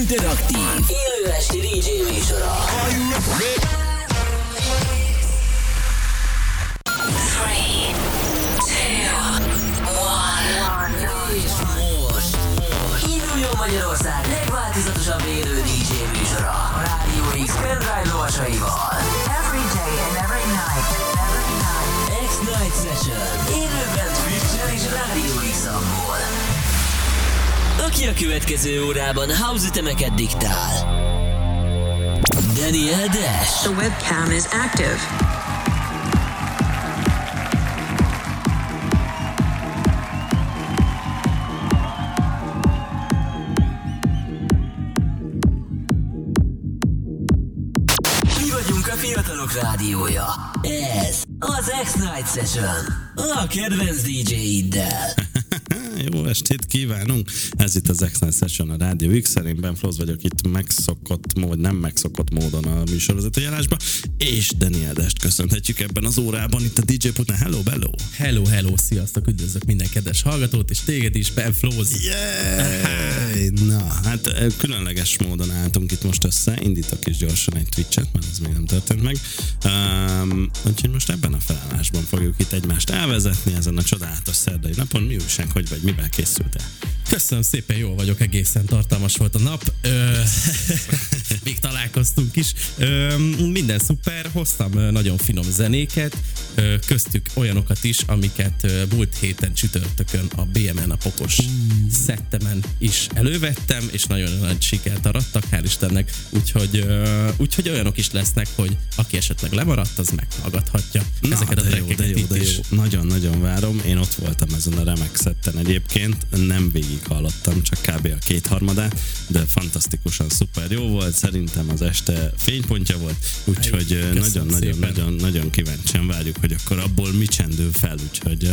interaktív, élő esti DJ műsora. Three, two, one. Most induljon Magyarország Aki a következő órában house ütemeket diktál. Daniel Dash. The webcam is active. Mi vagyunk a fiatalok rádiója. Ez az X-Night Session. A kedvenc DJ-iddel. Jó estét kívánunk! Ez itt az X-Night Session a Rádió X, én Ben Flosz vagyok itt megszokott, vagy nem megszokott módon a műsorvezető járásba, és Daniel Dest köszönhetjük ebben az órában itt a DJ Putnál. Hello, bello! Hello, hello, sziasztok, üdvözlök minden kedves hallgatót, és téged is, Ben Flóz. Yeah! Na, hát különleges módon álltunk itt most össze, indítok is gyorsan egy Twitch-et, mert ez még nem történt meg. Um, úgyhogy most ebben a felállásban fogjuk itt egymást elvezetni ezen a csodálatos szerdai napon. Mi újság, hogy vagy, mi készültél? Köszönöm szépen, jól vagyok, egészen tartalmas volt a nap. Ö, még találkoztunk is. Ö, minden szuper, hoztam nagyon finom zenéket, ö, köztük olyanokat is, amiket múlt héten csütörtökön a BMN a Pokos szettemen is elővettem, és nagyon nagy sikert arattak, hál' Istennek. Úgyhogy, ö, úgyhogy olyanok is lesznek, hogy aki esetleg lemaradt, az meghallgathatja Na, ezeket a jó, de jó, de jó. Nagyon-nagyon várom. Én ott voltam ezen a remek szetten egyébként. Nem végig hallottam, csak kb. a kétharmadát, de fantasztikusan szuper jó volt. Szerintem az este fénypontja volt, úgyhogy Köszönöm szépen. nagyon-nagyon-nagyon kíváncsian várjuk, hogy akkor abból mi csendül fel, úgyhogy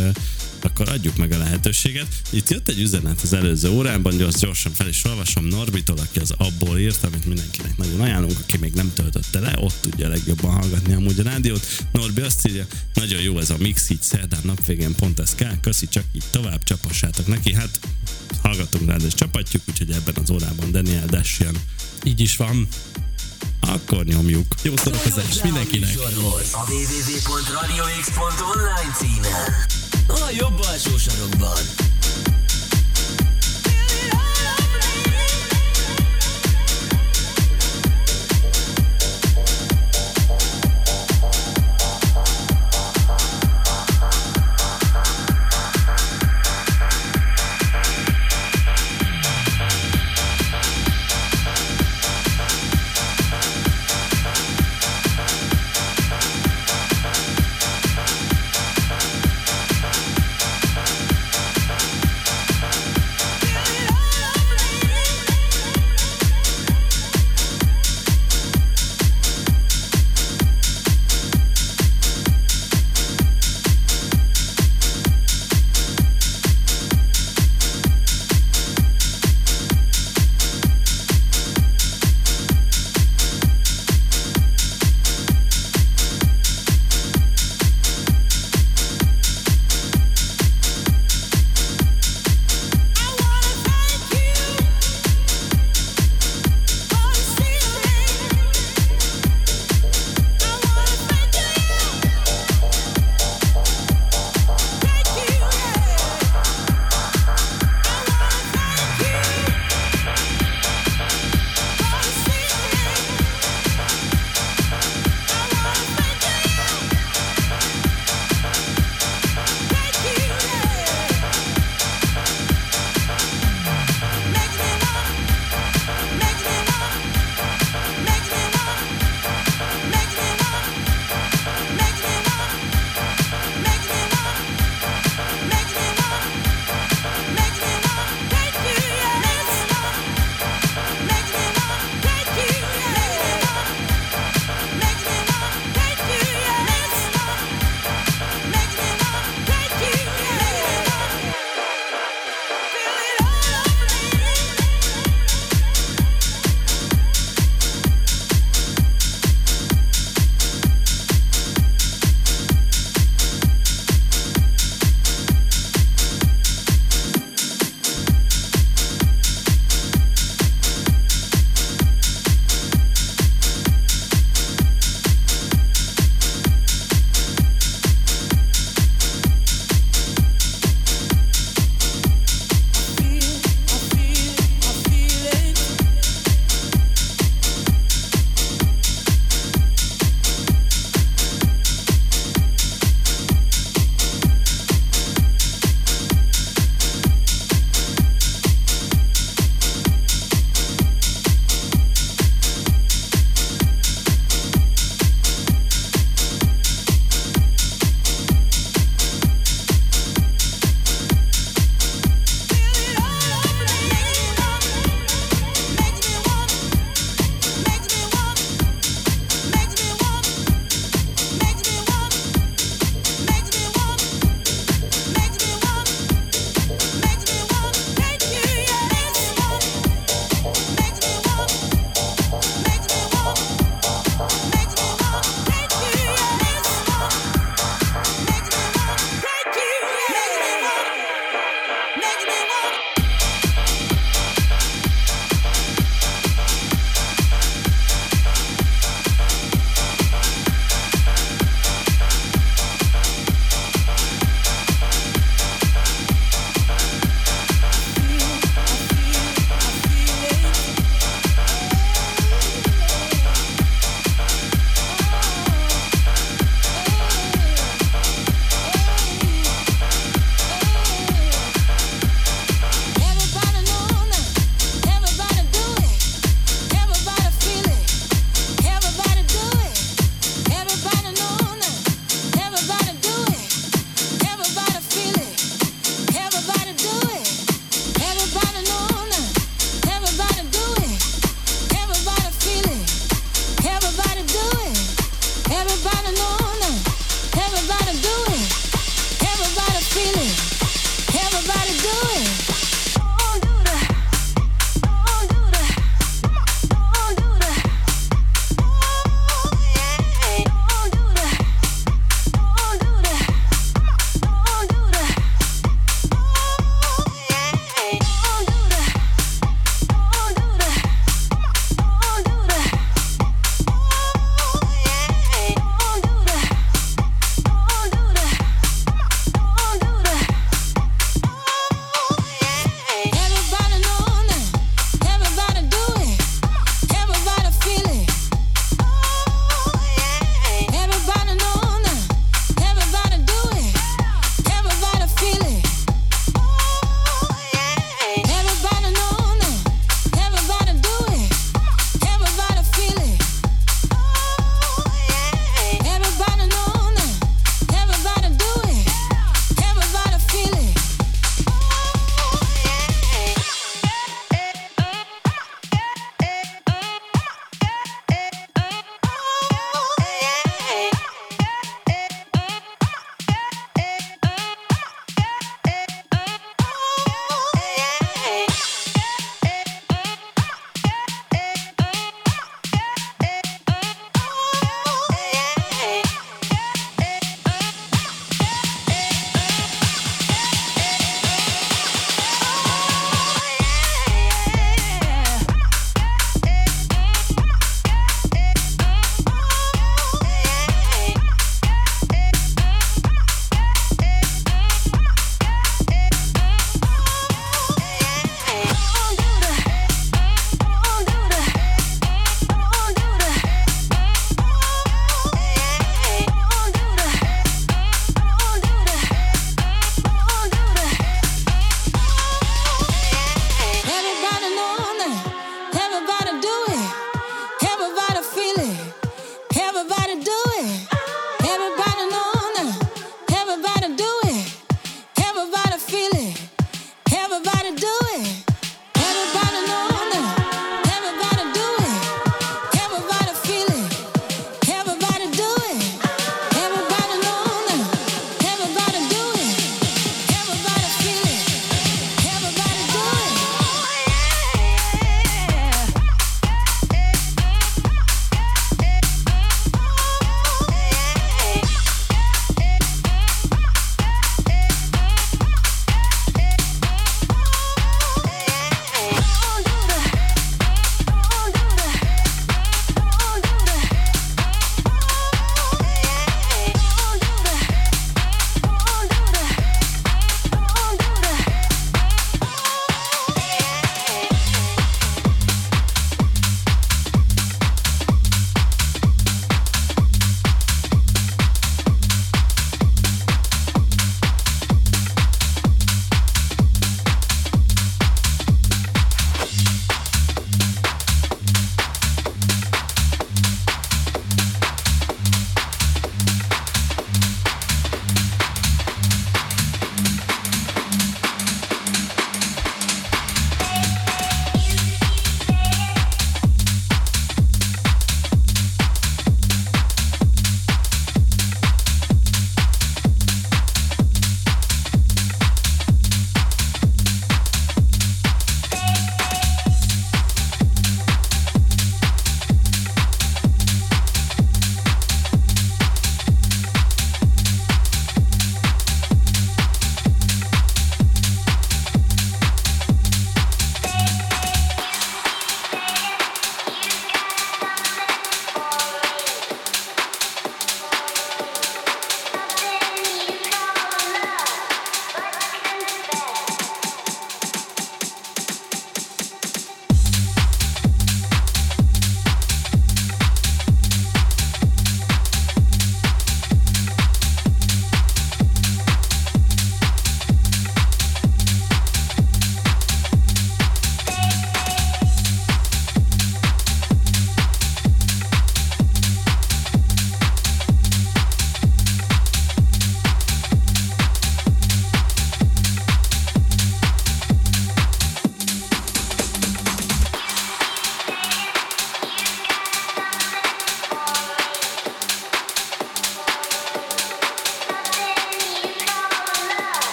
akkor adjuk meg a lehetőséget. Itt jött egy üzenet az előző órában, gyors, gyorsan fel is olvasom Norbitól, aki az abból írt, amit mindenkinek nagyon ajánlunk, aki még nem töltötte le, ott tudja legjobban hallgatni amúgy a rádiót. Norbi azt írja, nagyon jó ez a mix így szerdán napvégén pont ez kell, köszi, csak így tovább csapassátok neki. Hát hallgatunk rád és csapatjuk, úgyhogy ebben az órában Daniel Dash jön. Így is van. Akkor nyomjuk. Jó szórakozás mindenkinek! A www.radiox.online címen. A jobb alsó sarokban.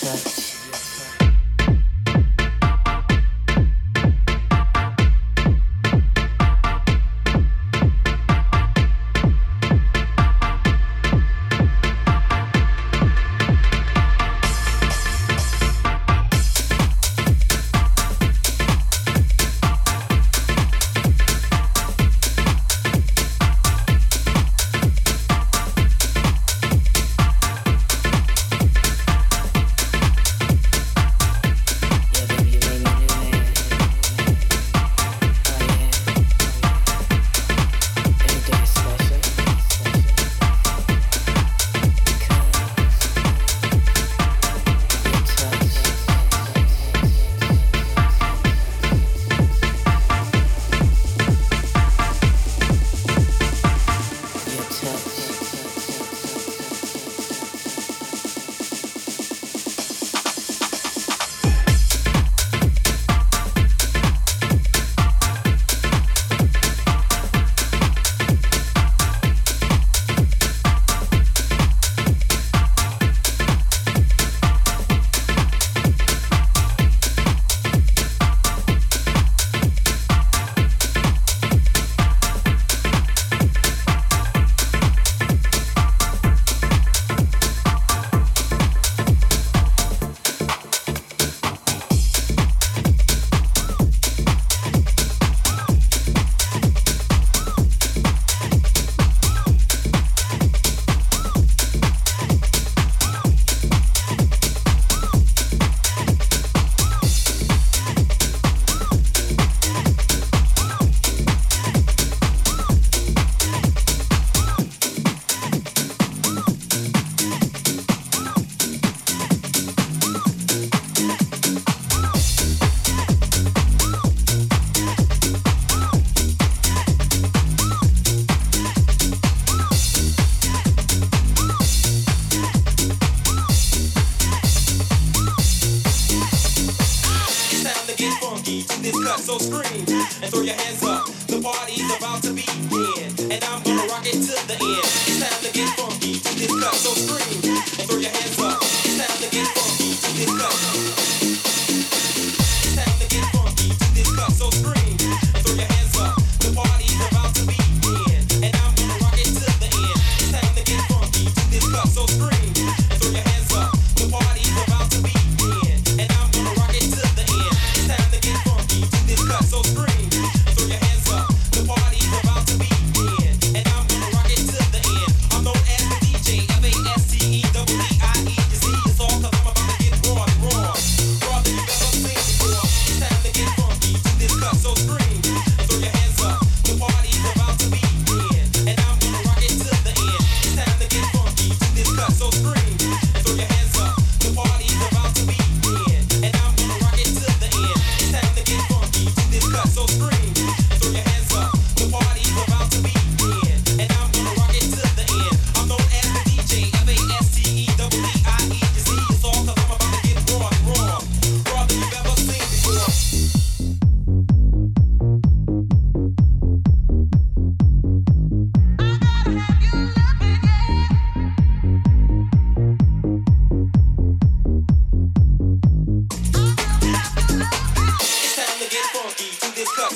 touch.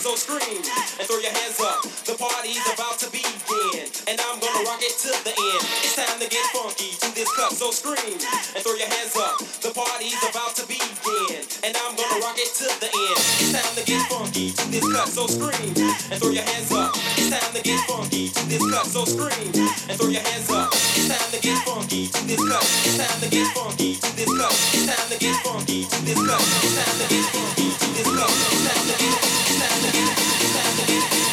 so scream and throw your hands up. The party's about to begin, and I'm gonna rock it to the end. It's time to get funky to this cup, so scream and throw your hands up. The party's about to begin, and I'm gonna rock it to the end. It's time to get funky to this cup, so scream and throw your hands up. It's time to get funky to this cup, so scream and throw your hands up. It's time to get funky to this cup. It's time to get funky to this cup. It's time to get funky to this cup. It's time to get funky this love. It's time to get, it's time to get, it's time to get.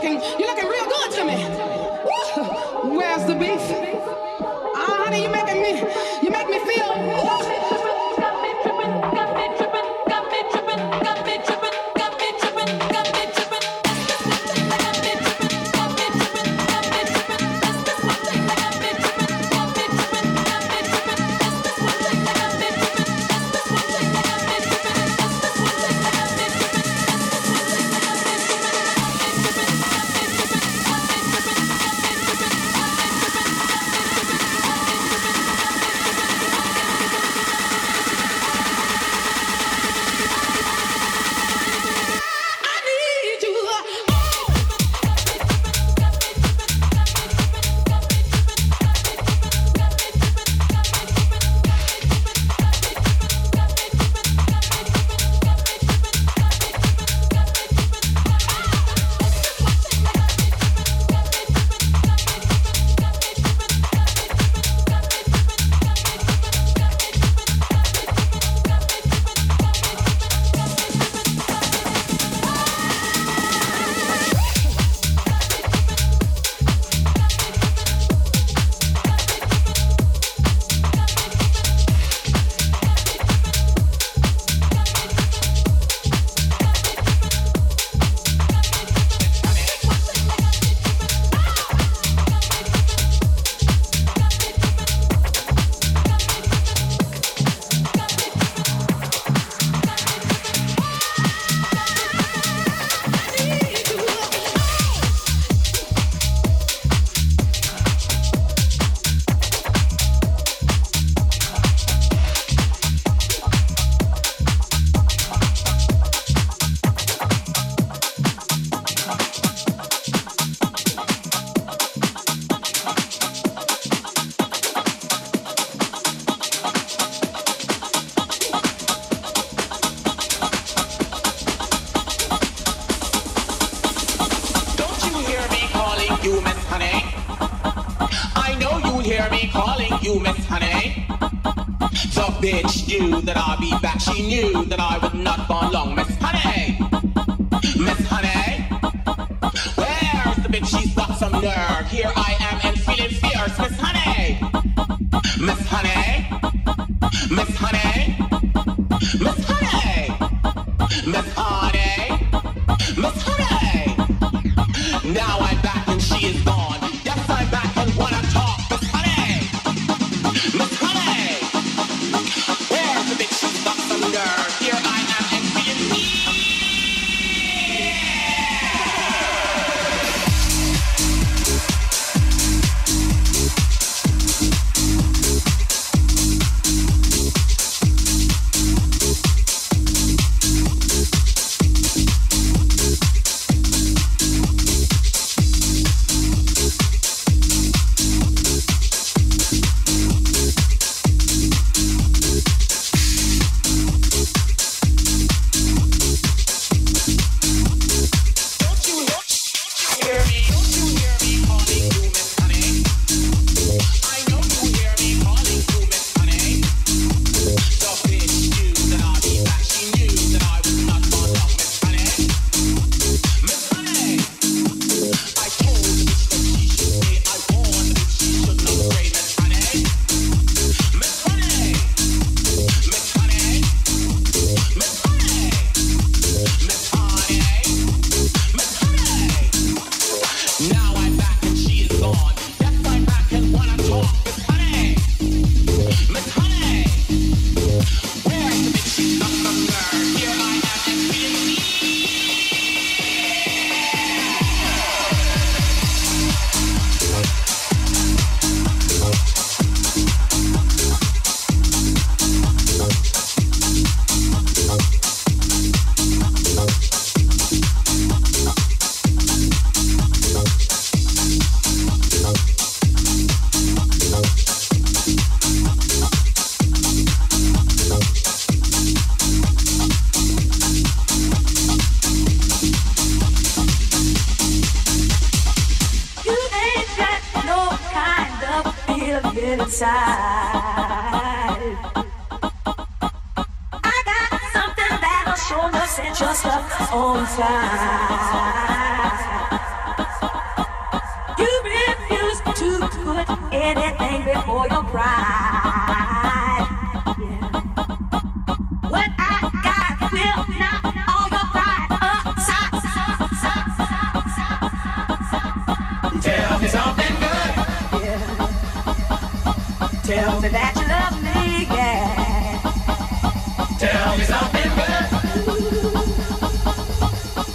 fucking. You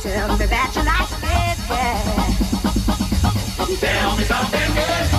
Tell me that you like me. yeah. Tell me something good.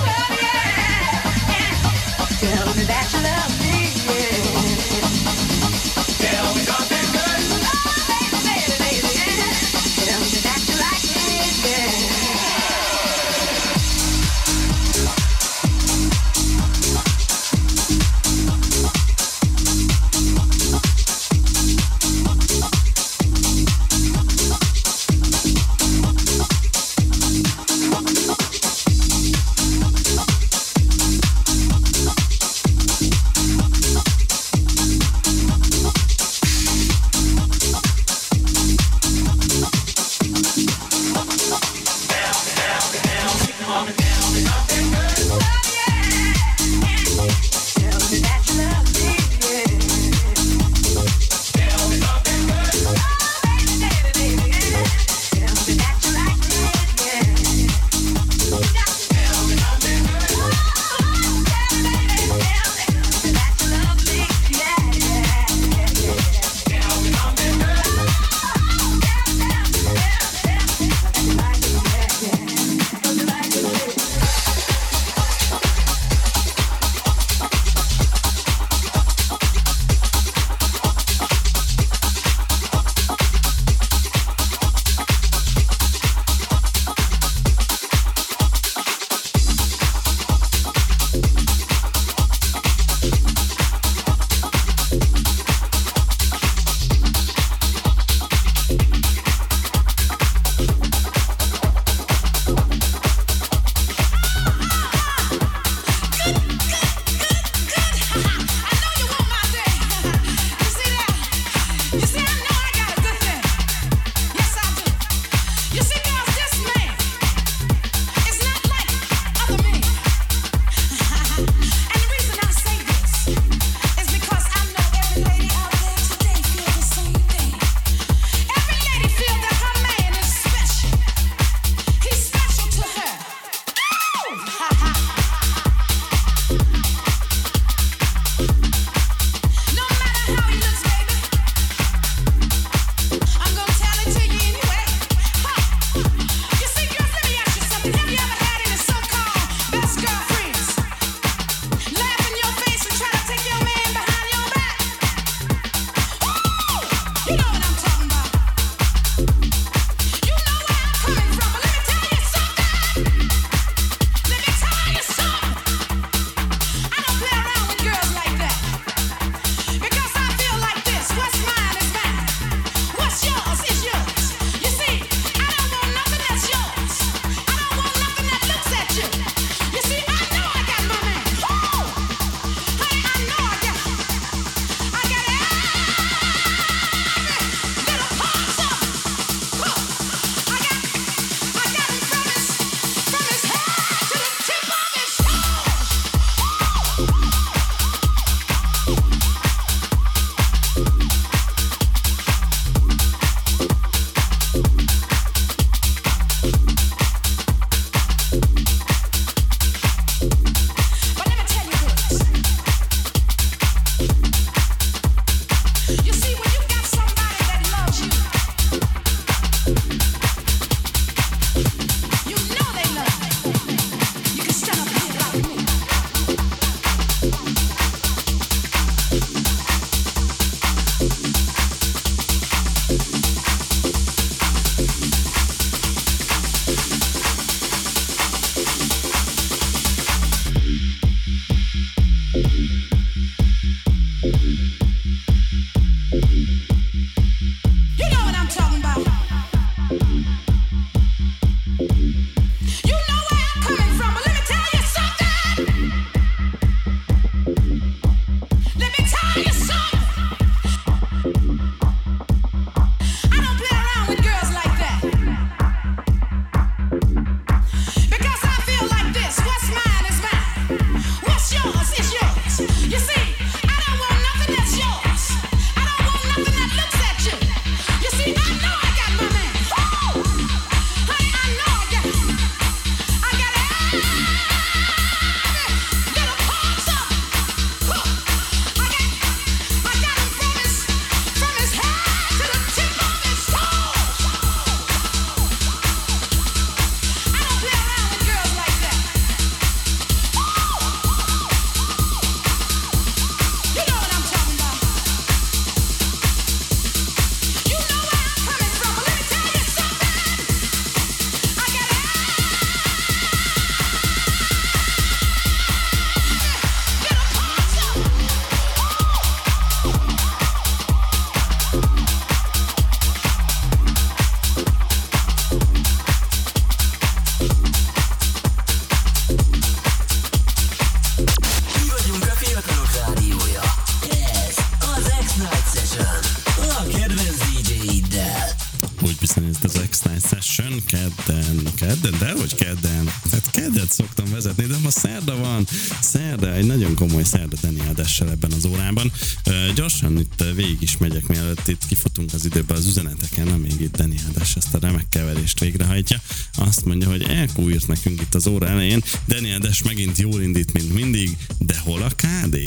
Kedden, de hogy kedden? Hát kedden szoktam vezetni, de ma szerda van, szerda, egy nagyon komoly szerda Dani Adessel ebben az órában. Ö, gyorsan itt végig is megyek, mielőtt itt kifutunk az időbe az üzeneteken, amíg itt Dani Ades ezt a remek keverést végrehajtja. Azt mondja, hogy Elkú írt nekünk itt az óra elején, Dani Ades megint jól indít, mint mindig, de hol a KD?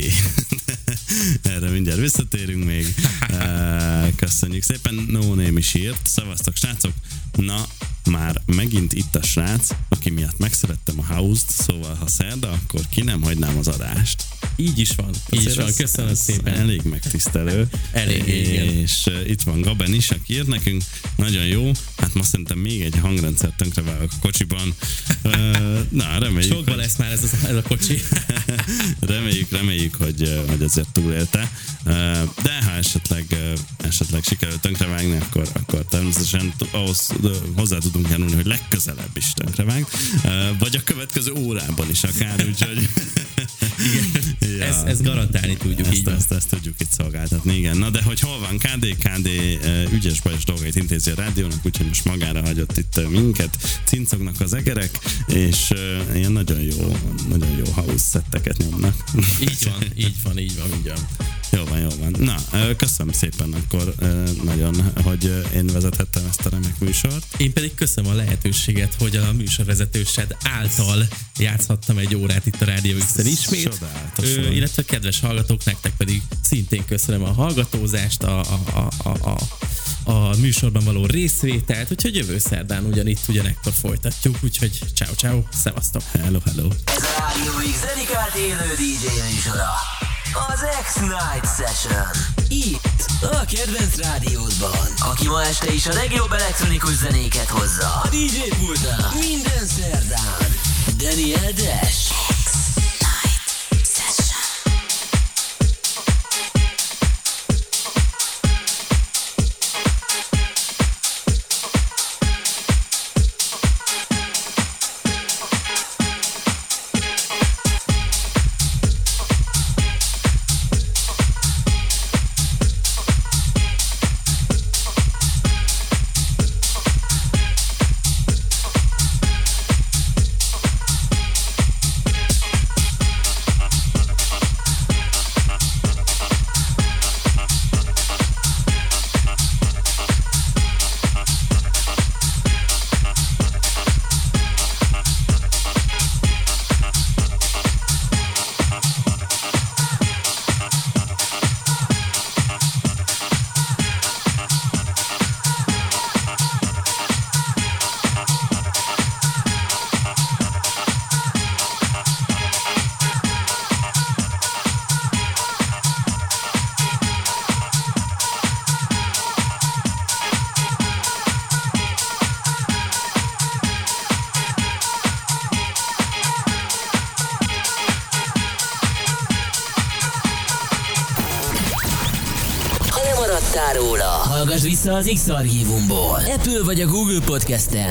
Erre mindjárt visszatérünk még. Ö, Köszönjük szépen. No Name is írt. Szevasztok, srácok. Na, már megint itt a srác, aki miatt megszerettem a house-t, szóval ha szerda, akkor ki nem hagynám az adást. Így is van. Így is van. Köszönöm szépen. Elég megtisztelő. Elég, igen. És uh, itt van Gaben is, aki ír nekünk. Nagyon jó. Hát ma szerintem még egy hangrendszer tönkre vágok a kocsiban. Uh, na, reméljük, Sokba lesz már ez, az, ez a kocsi. reméljük, reméljük, hogy, uh, hogy ezért túlélte. Uh, De ha esetleg, esetleg sikerült tönkrevágni, akkor, akkor természetesen ahhoz hozzá tudunk járulni, hogy legközelebb is tönkrevág. Vagy a következő órában is akár, úgyhogy... Ja. Ez, ez garantálni tudjuk Ezt, így van. ezt, ezt tudjuk itt szolgáltatni, igen. Na de hogy hol van KD? KD ügyes bajos dolgait intézi a rádiónak, úgyhogy most magára hagyott itt minket, cincognak az egerek, és uh, ilyen nagyon jó, nagyon jó house szetteket nyomnak. Így van, így van, így van, így van. Jó van, jó van. Na, köszönöm szépen akkor nagyon, hogy én vezethettem ezt a remek műsort. Én pedig köszönöm a lehetőséget, hogy műsorvezetősed által játszhattam egy órát itt a Rádió X-en ismét. Csodálatos Ö, illetve kedves hallgatók, nektek pedig szintén köszönöm a hallgatózást, a, a, a, a, a, a műsorban való részvételt, úgyhogy jövő szerdán ugyanitt, ugyanekkor folytatjuk, úgyhogy ciao ciao, szevasztok! Hello, hello. Ez a Rádió X dedikált élő DJ műsora. Az X-Night Session. Itt, a kedvenc rádiódban. Aki ma este is a legjobb elektronikus zenéket hozza. A DJ pultnál. Minden szerdán. Daniel Dash. Vissza az X-Archívumból. Apple vagy a Google Podcasten.